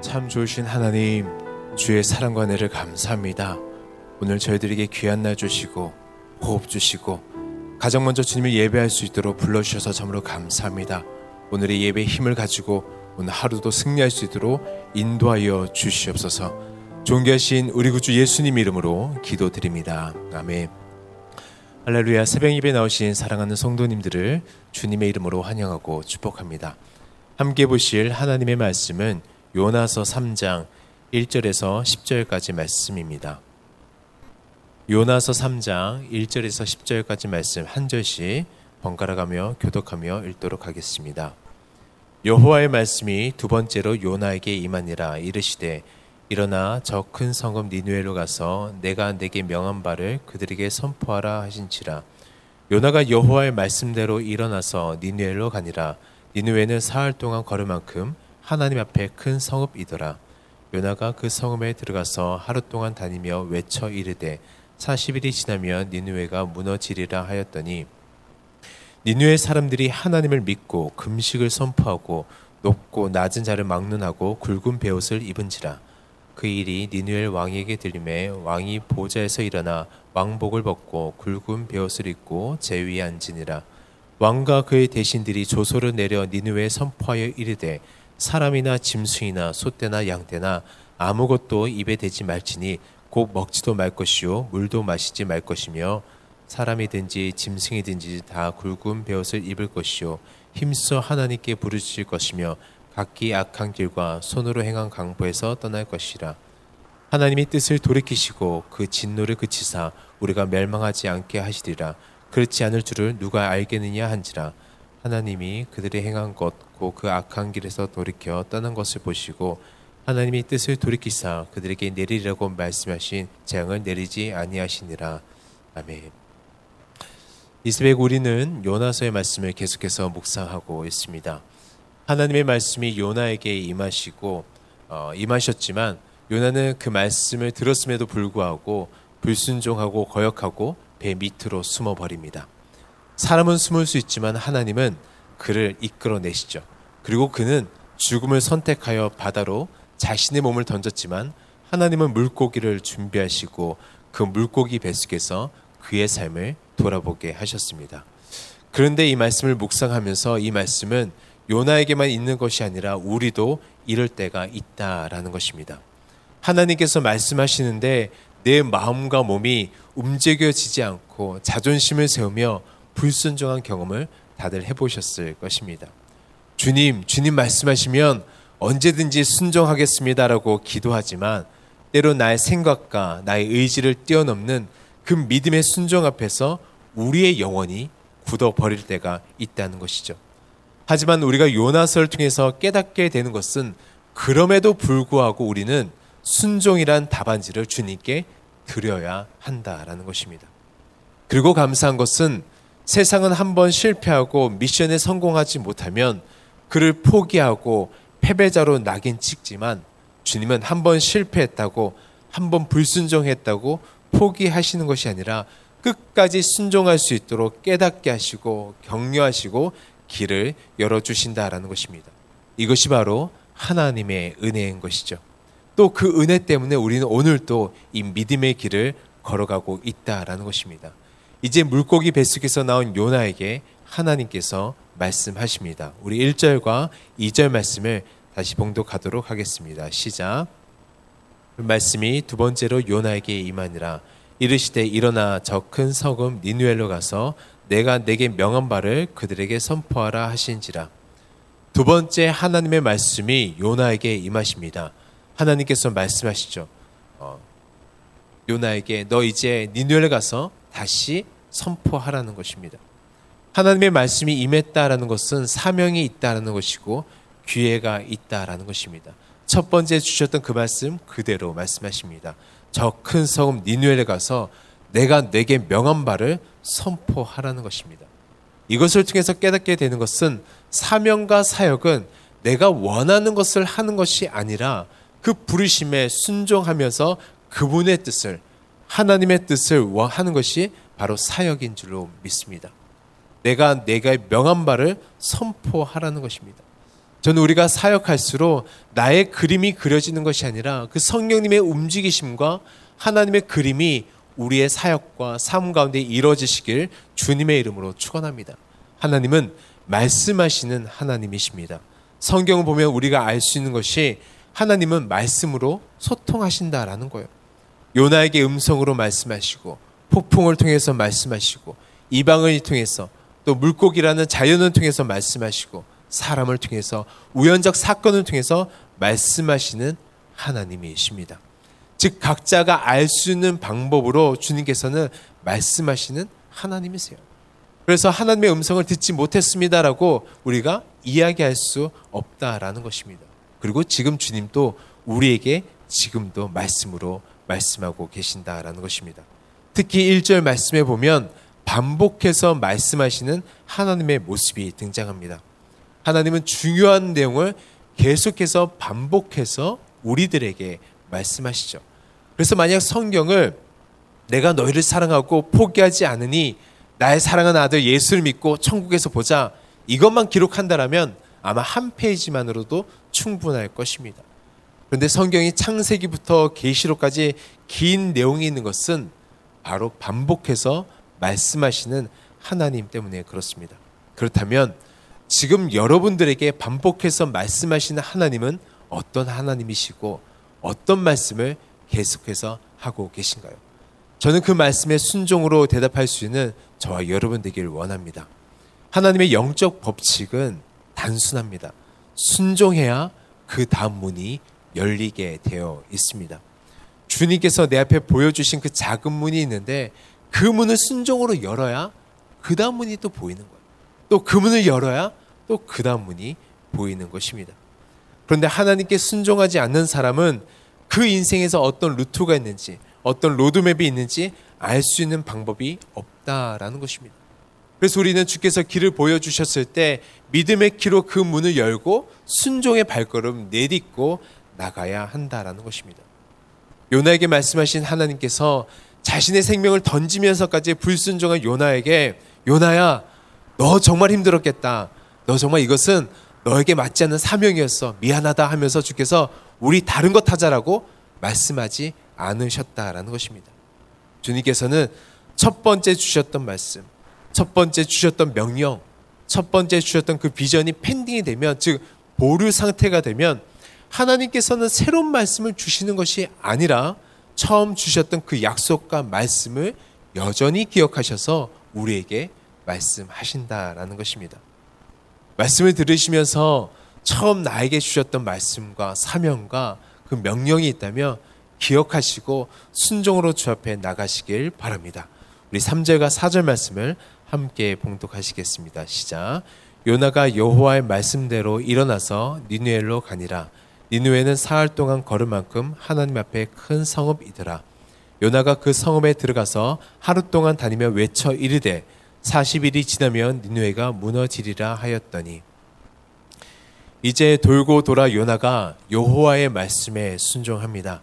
참 좋으신 하나님, 주의 사랑과 은혜를 감사합니다. 오늘 저희들에게 귀한 날 주시고 호흡 주시고 가장 먼저 주님을 예배할 수 있도록 불러주셔서 참으로 감사합니다. 오늘의 예배 힘을 가지고 오늘 하루도 승리할 수 있도록 인도하여 주시옵소서. 존귀하신 우리 구주 예수님 이름으로 기도드립니다. 아멘. 할렐루야 새벽 예배 나오신 사랑하는 성도님들을 주님의 이름으로 환영하고 축복합니다. 함께 보실 하나님의 말씀은 요나서 3장 1절에서 10절까지 말씀입니다. 요나서 3장 1절에서 10절까지 말씀 한 절씩 번갈아 가며 교독하며 읽도록 하겠습니다. 여호와의 말씀이 두 번째로 요나에게 임하니라 이르시되 일어나 저 큰 성읍 니누에로 가서 내가 내게 명한 바를 그들에게 선포하라 하신지라 요나가 여호와의 말씀대로 일어나서 니누에로 가니라 니누에는 사흘 동안 걸을 만큼 하나님 앞에 큰 성읍이더라. 요나가 그 성읍에 들어가서 하루 동안 다니며 외쳐 이르되 40일이 지나면 니누에가 무너지리라 하였더니 니누의 사람들이 하나님을 믿고 금식을 선포하고 높고 낮은 자를 막론하고 굵은 베옷을 입은지라. 그 일이 니누엘 왕에게 들림에 왕이 보좌에서 일어나 왕복을 벗고 굵은 베옷을 입고 제 위에 앉으니라. 왕과 그의 대신들이 조소를 내려 니누에 선포하여 이르되 사람이나 짐승이나 소떼나 양떼나 아무것도 입에 대지 말지니 곧 먹지도 말 것이요 물도 마시지 말 것이며 사람이든지 짐승이든지 다 굵은 베옷을 입을 것이요 힘써 하나님께 부르짖을 것이며 각기 악한 길과 손으로 행한 강보에서 떠날 것이라. 하나님이 뜻을 돌이키시고 그 진노를 그치사 우리가 멸망하지 않게 하시리라. 그렇지 않을 줄을 누가 알겠느냐 한지라 하나님이 그들의 행한 것고 그 악한 길에서 돌이켜 떠난 것을 보시고 하나님이 뜻을 돌이키사 그들에게 내리라고 말씀하신 재앙을 내리지 아니하시니라 아멘. 이스백 우리는 요나서의 말씀을 계속해서 묵상하고 있습니다. 하나님의 말씀이 요나에게 임하시고 어, 임하셨지만 요나는 그 말씀을 들었음에도 불구하고 불순종하고 거역하고 배 밑으로 숨어 버립니다. 사람은 숨을 수 있지만 하나님은 그를 이끌어내시죠. 그리고 그는 죽음을 선택하여 바다로 자신의 몸을 던졌지만 하나님은 물고기를 준비하시고 그 물고기 뱃속에서 그의 삶을 돌아보게 하셨습니다. 그런데 이 말씀을 묵상하면서 이 말씀은 요나에게만 있는 것이 아니라 우리도 이럴 때가 있다라는 것입니다. 하나님께서 말씀하시는데 내 마음과 몸이 움직여지지 않고 자존심을 세우며 불순종한 경험을 다들 해보셨을 것입니다. 주님, 주님 말씀하시면 언제든지 순종하겠습니다라고 기도하지만 때로 나의 생각과 나의 의지를 뛰어넘는 그 믿음의 순종 앞에서 우리의 영혼이 굳어버릴 때가 있다는 것이죠. 하지만 우리가 요나서를 통해서 깨닫게 되는 것은 그럼에도 불구하고 우리는 순종이란 답안지를 주님께 드려야 한다라는 것입니다. 그리고 감사한 것은 세상은 한번 실패하고 미션에 성공하지 못하면 그를 포기하고 패배자로 낙인 찍지만 주님은 한번 실패했다고 한번 불순종했다고 포기하시는 것이 아니라 끝까지 순종할 수 있도록 깨닫게 하시고 격려하시고 길을 열어주신다라는 것입니다. 이것이 바로 하나님의 은혜인 것이죠. 또 그 은혜 때문에 우리는 오늘도 이 믿음의 길을 걸어가고 있다라는 것입니다. 이제 물고기 뱃속에서 나온 요나에게 하나님께서 말씀하십니다. 우리 1절과 2절 말씀을 다시 봉독하도록 하겠습니다. 시작. 말씀이 두 번째로 요나에게 임하니라 이르시되 일어나 저 큰 성읍 니누엘로 가서 내가 내게 명한 바를 그들에게 선포하라 하신지라. 두 번째 하나님의 말씀이 요나에게 임하십니다. 하나님께서 말씀하시죠. 어, 요나에게 너 이제 니누엘 가서 다시 선포하라는 것입니다. 하나님의 말씀이 임했다라는 것은 사명이 있다라는 것이고 기회가 있다라는 것입니다. 첫 번째 주셨던 그 말씀 그대로 말씀하십니다. 저 큰 성읍 니누엘에 가서 내가 내게 명한 바를 선포하라는 것입니다. 이것을 통해서 깨닫게 되는 것은 사명과 사역은 내가 원하는 것을 하는 것이 아니라 그 부르심에 순종하면서 그분의 뜻을 하나님의 뜻을 하는 것이 바로 사역인 줄로 믿습니다. 내가 내가 명한 바를 선포하라는 것입니다. 저는 우리가 사역할수록 나의 그림이 그려지는 것이 아니라 그 성령님의 움직이심과 하나님의 그림이 우리의 사역과 삶 가운데 이루어지시길 주님의 이름으로 축원합니다. 하나님은 말씀하시는 하나님이십니다. 성경을 보면 우리가 알 수 있는 것이 하나님은 말씀으로 소통하신다라는 거예요. 요나에게 음성으로 말씀하시고 폭풍을 통해서 말씀하시고 이방을 통해서 또 물고기라는 자연을 통해서 말씀하시고 사람을 통해서 우연적 사건을 통해서 말씀하시는 하나님이십니다. 즉 각자가 알 수 있는 방법으로 주님께서는 말씀하시는 하나님이세요. 그래서 하나님의 음성을 듣지 못했습니다라고 우리가 이야기할 수 없다라는 것입니다. 그리고 지금 주님도 우리에게 지금도 말씀으로 말씀하고 계신다라는 것입니다. 특히 1절 말씀에 보면 반복해서 말씀하시는 하나님의 모습이 등장합니다. 하나님은 중요한 내용을 계속해서 반복해서 우리들에게 말씀하시죠. 그래서 만약 성경을 내가 너희를 사랑하고 포기하지 않으니 나의 사랑하는 아들 예수를 믿고 천국에서 보자 이것만 기록한다라면 아마 한 페이지만으로도 충분할 것입니다. 그런데 성경이 창세기부터 계시록까지 긴 내용이 있는 것은 바로 반복해서 말씀하시는 하나님 때문에 그렇습니다. 그렇다면 지금 여러분들에게 반복해서 말씀하시는 하나님은 어떤 하나님이시고 어떤 말씀을 계속해서 하고 계신가요? 저는 그 말씀에 순종으로 대답할 수 있는 저와 여러분 되기를 원합니다. 하나님의 영적 법칙은 단순합니다. 순종해야 그 다음 문이 열리게 되어 있습니다. 주님께서 내 앞에 보여주신 그 작은 문이 있는데 그 문을 순종으로 열어야 그 다음 문이 또 보이는 거예요. 또 그 문을 열어야 또 그 다음 문이 보이는 것입니다. 그런데 하나님께 순종하지 않는 사람은 그 인생에서 어떤 루트가 있는지, 어떤 로드맵이 있는지 알 수 있는 방법이 없다라는 것입니다. 그래서 우리는 주께서 길을 보여주셨을 때 믿음의 키로 그 문을 열고 순종의 발걸음 내딛고 나가야 한다라는 것입니다. 요나에게 말씀하신 하나님께서 자신의 생명을 던지면서까지 불순종한 요나에게 요나야 너 정말 힘들었겠다. 너 정말 이것은 너에게 맞지 않는 사명이었어. 미안하다 하면서 주께서 우리 다른 것 하자라고 말씀하지 않으셨다라는 것입니다. 주님께서는 첫 번째 주셨던 말씀, 첫 번째 주셨던 명령, 첫 번째 주셨던 그 비전이 펜딩이 되면 즉 보류 상태가 되면 하나님께서는 새로운 말씀을 주시는 것이 아니라 처음 주셨던 그 약속과 말씀을 여전히 기억하셔서 우리에게 말씀하신다라는 것입니다. 말씀을 들으시면서 처음 나에게 주셨던 말씀과 사명과 그 명령이 있다면 기억하시고 순종으로 주 앞에 나가시길 바랍니다. 우리 3절과 4절 말씀을 함께 봉독하시겠습니다. 시작. 요나가 여호와의 말씀대로 일어나서 니누엘로 가니라. 니누에는 사흘 동안 걸을 만큼 하나님 앞에 큰 성읍이더라. 요나가 그 성읍에 들어가서 하루 동안 다니며 외쳐 이르되 40일이 지나면 니누에가 무너지리라 하였더니 이제 돌고 돌아 요나가 여호와의 말씀에 순종합니다.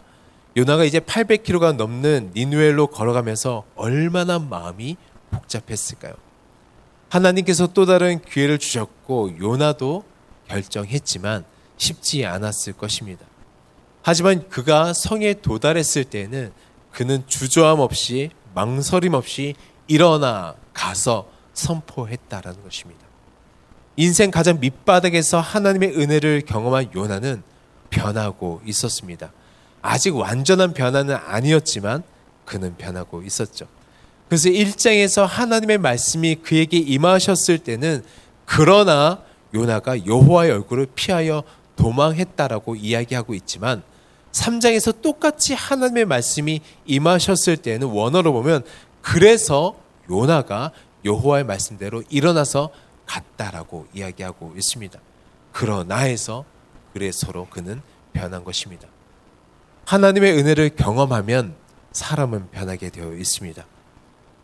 요나가 이제 800km가 넘는 니누엘로 걸어가면서 얼마나 마음이 복잡했을까요? 하나님께서 또 다른 기회를 주셨고 요나도 결정했지만 쉽지 않았을 것입니다. 하지만 그가 성에 도달했을 때는 그는 주저함 없이 망설임 없이 일어나 가서 선포했다라는 것입니다. 인생 가장 밑바닥에서 하나님의 은혜를 경험한 요나는 변하고 있었습니다. 아직 완전한 변화는 아니었지만 그는 변하고 있었죠. 그래서 1장에서 하나님의 말씀이 그에게 임하셨을 때는 그러나 요나가 여호와의 얼굴을 피하여 도망했다라고 이야기하고 있지만 3장에서 똑같이 하나님의 말씀이 임하셨을 때는 원어로 보면 그래서 요나가 여호와의 말씀대로 일어나서 갔다라고 이야기하고 있습니다. 그러나 해서 그래서로 그는 변한 것입니다. 하나님의 은혜를 경험하면 사람은 변하게 되어 있습니다.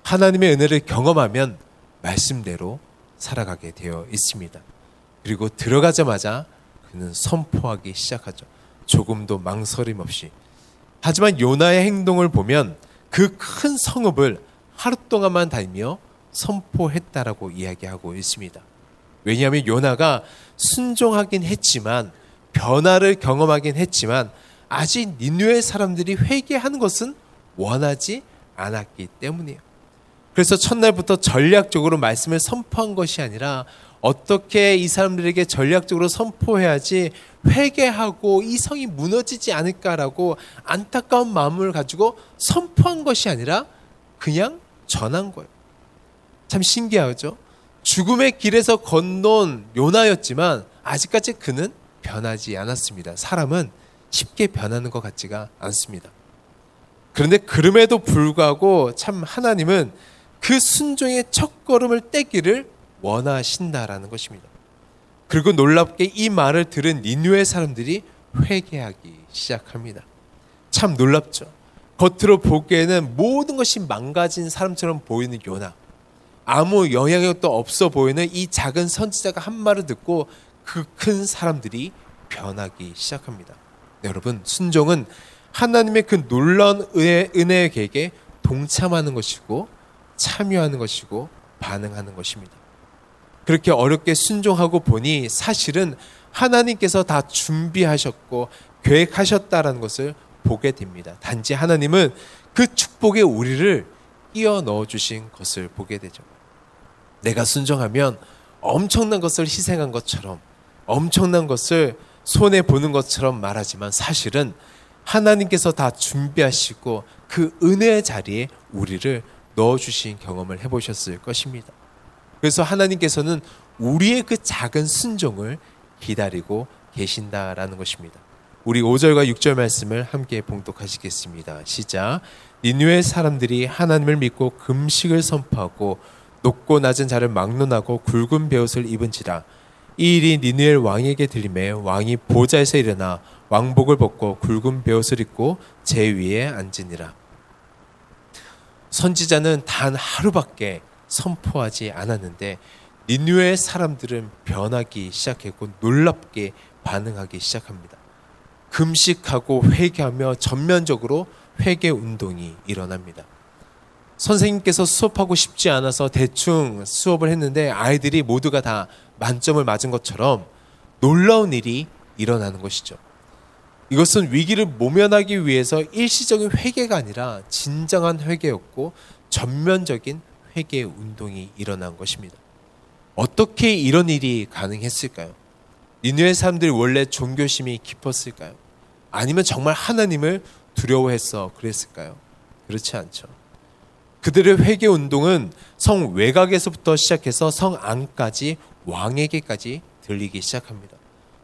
하나님의 은혜를 경험하면 말씀대로 살아가게 되어 있습니다. 그리고 들어가자마자 그는 선포하기 시작하죠. 조금도 망설임 없이. 하지만 요나의 행동을 보면 그 큰 성읍을 하루 동안만 다니며 선포했다라고 이야기하고 있습니다. 왜냐하면 요나가 순종하긴 했지만 변화를 경험하긴 했지만 아직 니누의 사람들이 회개하는 것은 원하지 않았기 때문이에요. 그래서 첫날부터 전략적으로 말씀을 선포한 것이 아니라 어떻게 이 사람들에게 전략적으로 선포해야지 회개하고 이 성이 무너지지 않을까라고 안타까운 마음을 가지고 선포한 것이 아니라 그냥 전한 거예요. 참 신기하죠? 죽음의 길에서 건넌 요나였지만 아직까지 그는 변하지 않았습니다. 사람은 쉽게 변하는 것 같지가 않습니다. 그런데 그럼에도 불구하고 참 하나님은 그 순종의 첫 걸음을 떼기를 원하신다라는 것입니다. 그리고 놀랍게 이 말을 들은 니누의 사람들이 회개하기 시작합니다. 참 놀랍죠. 겉으로 보기에는 모든 것이 망가진 사람처럼 보이는 요나. 아무 영향력도 없어 보이는 이 작은 선지자가 한 말을 듣고 그 큰 사람들이 변하기 시작합니다. 네, 여러분, 순종은 하나님의 그 놀라운 은혜, 계획에 동참하는 것이고 참여하는 것이고 반응하는 것입니다. 그렇게 어렵게 순종하고 보니 사실은 하나님께서 다 준비하셨고 계획하셨다라는 것을 보게 됩니다. 단지 하나님은 그 축복에 우리를 끼워 넣어 주신 것을 보게 되죠. 내가 순종하면 엄청난 것을 희생한 것처럼 엄청난 것을 손해 보는 것처럼 말하지만 사실은 하나님께서 다 준비하시고 그 은혜의 자리에 우리를 넣어 주신 경험을 해 보셨을 것입니다. 그래서 하나님께서는 우리의 그 작은 순종을 기다리고 계신다라는 것입니다. 우리 5절과 6절 말씀을 함께 봉독하시겠습니다. 시작. 니누의 사람들이 하나님을 믿고 금식을 선포하고 높고 낮은 자를 막론하고 굵은 베옷을 입은지라 이 일이 니누엘 왕에게 들림에 왕이 보좌에서 일어나 왕복을 벗고 굵은 베옷을 입고 제 위에 앉으니라. 선지자는 단 하루밖에 선포하지 않았는데 니누의 사람들은 변하기 시작했고 놀랍게 반응하기 시작합니다. 금식하고 회개하며 전면적으로 회개 운동이 일어납니다. 선생님께서 수업하고 싶지 않아서 대충 수업을 했는데 아이들이 모두가 다 만점을 맞은 것처럼 놀라운 일이 일어나는 것이죠. 이것은 위기를 모면하기 위해서 일시적인 회개가 아니라 진정한 회개였고 전면적인 회개 운동이 일어난 것입니다. 어떻게 이런 일이 가능했을까요? 니누의 사람들이 원래 종교심이 깊었을까요? 아니면 정말 하나님을 두려워해서 그랬을까요? 그렇지 않죠. 그들의 회개 운동은 성 외곽에서부터 시작해서 성 안까지 왕에게까지 들리기 시작합니다.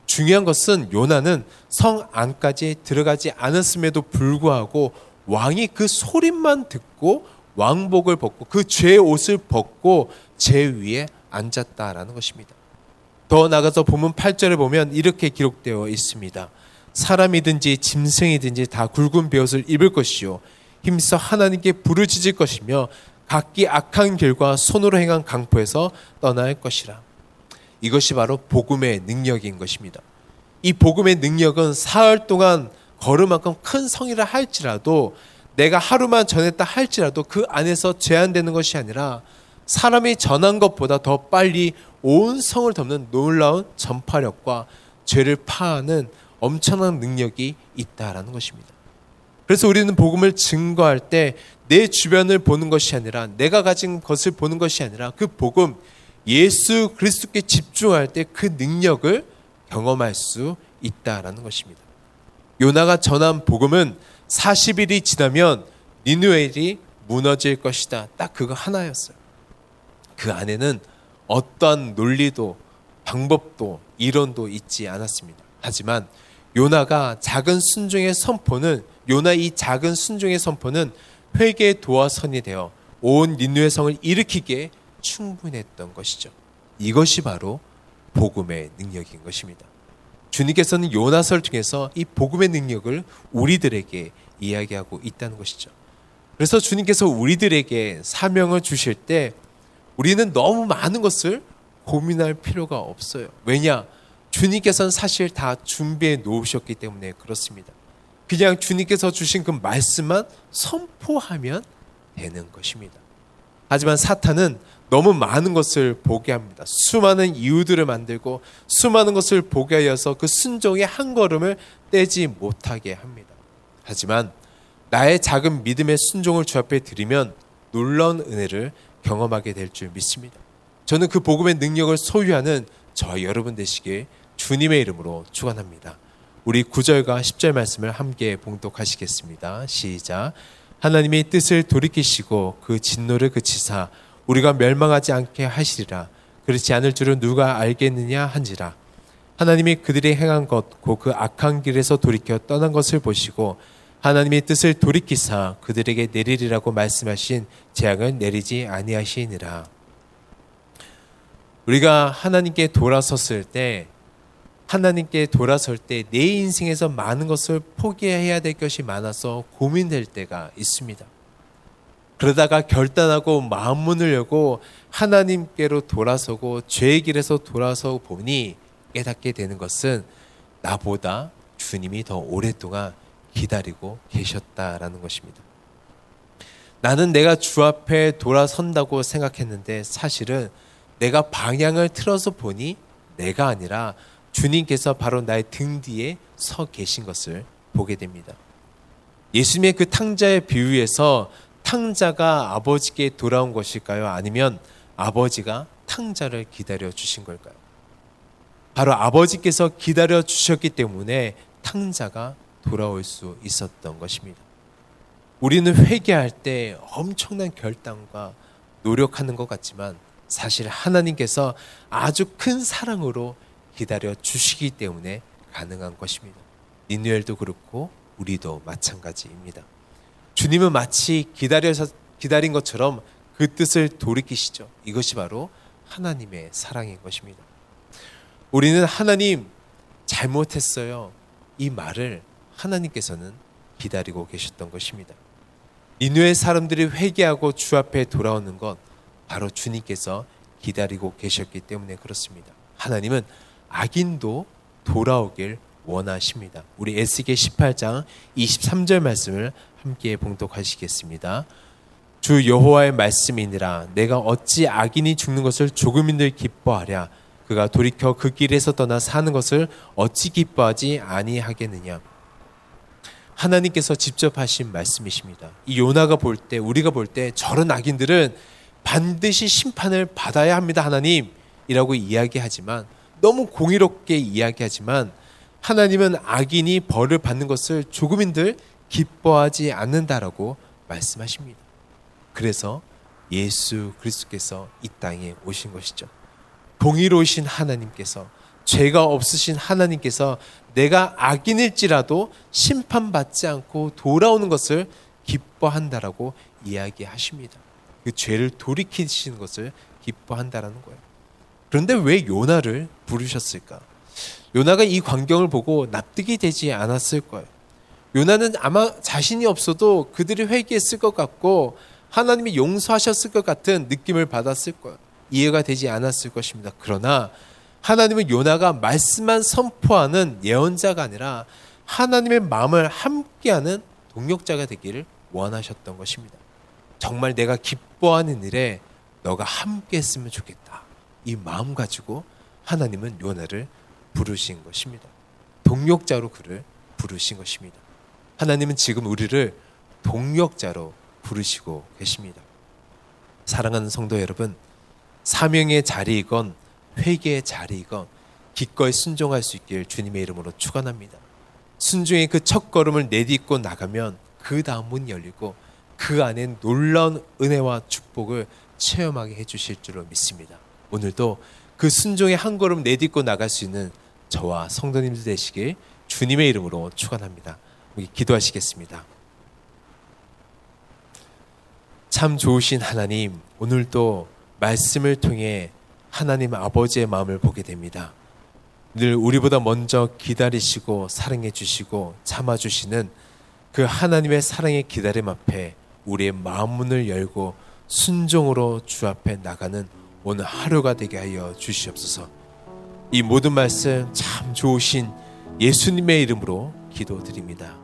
중요한 것은 요나는 성 안까지 들어가지 않았음에도 불구하고 왕이 그 소리만 듣고 왕복을 벗고 그 죄의 옷을 벗고 제 위에 앉았다라는 것입니다. 더 나가서 보면 8절에 보면 이렇게 기록되어 있습니다. 사람이든지 짐승이든지 다 굵은 베옷을 입을 것이요 힘써 하나님께 부르짖을 것이며 각기 악한 길과 손으로 행한 강포에서 떠날 것이라. 이것이 바로 복음의 능력인 것입니다. 이 복음의 능력은 사흘 동안 걸음만큼 큰 성이라 할지라도 내가 하루만 전했다 할지라도 그 안에서 제한되는 것이 아니라 사람이 전한 것보다 더 빨리 온 성을 덮는 놀라운 전파력과 죄를 파하는 엄청난 능력이 있다라는 것입니다. 그래서 우리는 복음을 증거할 때 내 주변을 보는 것이 아니라 내가 가진 것을 보는 것이 아니라 그 복음 예수 그리스도께 집중할 때 그 능력을 경험할 수 있다라는 것입니다. 요나가 전한 복음은 40일이 지나면 니누엘이 무너질 것이다. 딱 그거 하나였어요. 그 안에는 어떠한 논리도 방법도 이론도 있지 않았습니다. 하지만 요나가 작은 순종의 선포는 요나 이 작은 순종의 선포는 회개의 도화선이 되어 온 니누의 성을 일으키기에 충분했던 것이죠. 이것이 바로 복음의 능력인 것입니다. 주님께서는 요나설 중에서 이 복음의 능력을 우리들에게 이야기하고 있다는 것이죠. 그래서 주님께서 우리들에게 사명을 주실 때 우리는 너무 많은 것을 고민할 필요가 없어요. 왜냐? 주님께서는 사실 다 준비해 놓으셨기 때문에 그렇습니다. 그냥 주님께서 주신 그 말씀만 선포하면 되는 것입니다. 하지만 사탄은 너무 많은 것을 보게 합니다. 수많은 이유들을 만들고 수많은 것을 보게 하여서 그 순종의 한 걸음을 떼지 못하게 합니다. 하지만 나의 작은 믿음의 순종을 주 앞에 드리면 놀라운 은혜를 경험하게 될 줄 믿습니다. 저는 그 복음의 능력을 소유하는 저와 여러분 되시길 주님의 이름으로 축원합니다. 우리 9절과 10절 말씀을 함께 봉독하시겠습니다. 시작. 하나님이 뜻을 돌이키시고 그 진노를 그치사 우리가 멸망하지 않게 하시리라. 그렇지 않을 줄은 누가 알겠느냐 한지라. 하나님이 그들이 행한 것, 고그 악한 길에서 돌이켜 떠난 것을 보시고 하나님의 뜻을 돌이키사 그들에게 내리리라고 말씀하신 재앙을 내리지 아니하시니라. 우리가 하나님께 돌아섰을 때 하나님께 돌아설 때 내 인생에서 많은 것을 포기해야 될 것이 많아서 고민될 때가 있습니다. 그러다가 결단하고 마음 문을 열고 하나님께로 돌아서고 죄의 길에서 돌아서 보니 깨닫게 되는 것은 나보다 주님이 더 오랫동안 기다리고 계셨다라는 것입니다. 나는 내가 주 앞에 돌아선다고 생각했는데 사실은 내가 방향을 틀어서 보니 내가 아니라 주님께서 바로 나의 등 뒤에 서 계신 것을 보게 됩니다. 예수님의 그 탕자의 비유에서 탕자가 아버지께 돌아온 것일까요? 아니면 아버지가 탕자를 기다려 주신 걸까요? 바로 아버지께서 기다려 주셨기 때문에 탕자가 돌아올 수 있었던 것입니다. 우리는 회개할 때 엄청난 결단과 노력하는 것 같지만 사실 하나님께서 아주 큰 사랑으로 기다려 주시기 때문에 가능한 것입니다. 니누엘도 그렇고 우리도 마찬가지입니다. 주님은 마치 기다려서 기다린 것처럼 그 뜻을 돌이키시죠. 이것이 바로 하나님의 사랑인 것입니다. 우리는 하나님 잘못했어요. 이 말을 하나님께서는 기다리고 계셨던 것입니다. 니누의 사람들이 회개하고 주 앞에 돌아오는 것 바로 주님께서 기다리고 계셨기 때문에 그렇습니다. 하나님은 악인도 돌아오길 원하십니다. 우리 에스겔 18장 23절 말씀을 함께 봉독하시겠습니다. 주 여호와의 말씀이니라 내가 어찌 악인이 죽는 것을 조금인들 기뻐하랴 그가 돌이켜 그 길에서 떠나 사는 것을 어찌 기뻐하지 아니하겠느냐 하나님께서 직접 하신 말씀이십니다. 이 요나가 볼 때, 우리가 볼 때 저런 악인들은 반드시 심판을 받아야 합니다, 하나님. 이라고 이야기하지만, 너무 공의롭게 이야기하지만, 하나님은 악인이 벌을 받는 것을 조금인들 기뻐하지 않는다라고 말씀하십니다. 그래서 예수 그리스도께서 이 땅에 오신 것이죠. 공의로우신 하나님께서 죄가 없으신 하나님께서 내가 악인일지라도 심판받지 않고 돌아오는 것을 기뻐한다라고 이야기하십니다. 그 죄를 돌이키시는 것을 기뻐한다라는 거예요. 그런데 왜 요나를 부르셨을까? 요나가 이 광경을 보고 납득이 되지 않았을 거예요. 요나는 아마 자신이 없어도 그들이 회개했을 것 같고 하나님이 용서하셨을 것 같은 느낌을 받았을 거예요. 이해가 되지 않았을 것입니다. 그러나 하나님은 요나가 말씀만 선포하는 예언자가 아니라 하나님의 마음을 함께하는 동력자가 되기를 원하셨던 것입니다. 정말 내가 기뻐하는 일에 너가 함께 했으면 좋겠다. 이 마음 가지고 하나님은 요나를 부르신 것입니다. 동력자로 그를 부르신 것입니다. 하나님은 지금 우리를 동력자로 부르시고 계십니다. 사랑하는 성도 여러분, 사명의 자리이건 회개의 자리이건 기꺼이 순종할 수 있길 주님의 이름으로 축원합니다. 순종의 그 첫 걸음을 내딛고 나가면 그 다음 문 열리고 그 안엔 놀라운 은혜와 축복을 체험하게 해주실 줄로 믿습니다. 오늘도 그 순종의 한 걸음 내딛고 나갈 수 있는 저와 성도님들 되시길 주님의 이름으로 축원합니다. 우리 기도하시겠습니다. 참 좋으신 하나님, 오늘도 말씀을 통해 하나님 아버지의 마음을 보게 됩니다. 늘 우리보다 먼저 기다리시고 사랑해 주시고 참아 주시는 그 하나님의 사랑의 기다림 앞에 우리의 마음 문을 열고 순종으로 주 앞에 나가는 오늘 하루가 되게 하여 주시옵소서. 이 모든 말씀 참 좋으신 예수님의 이름으로 기도드립니다.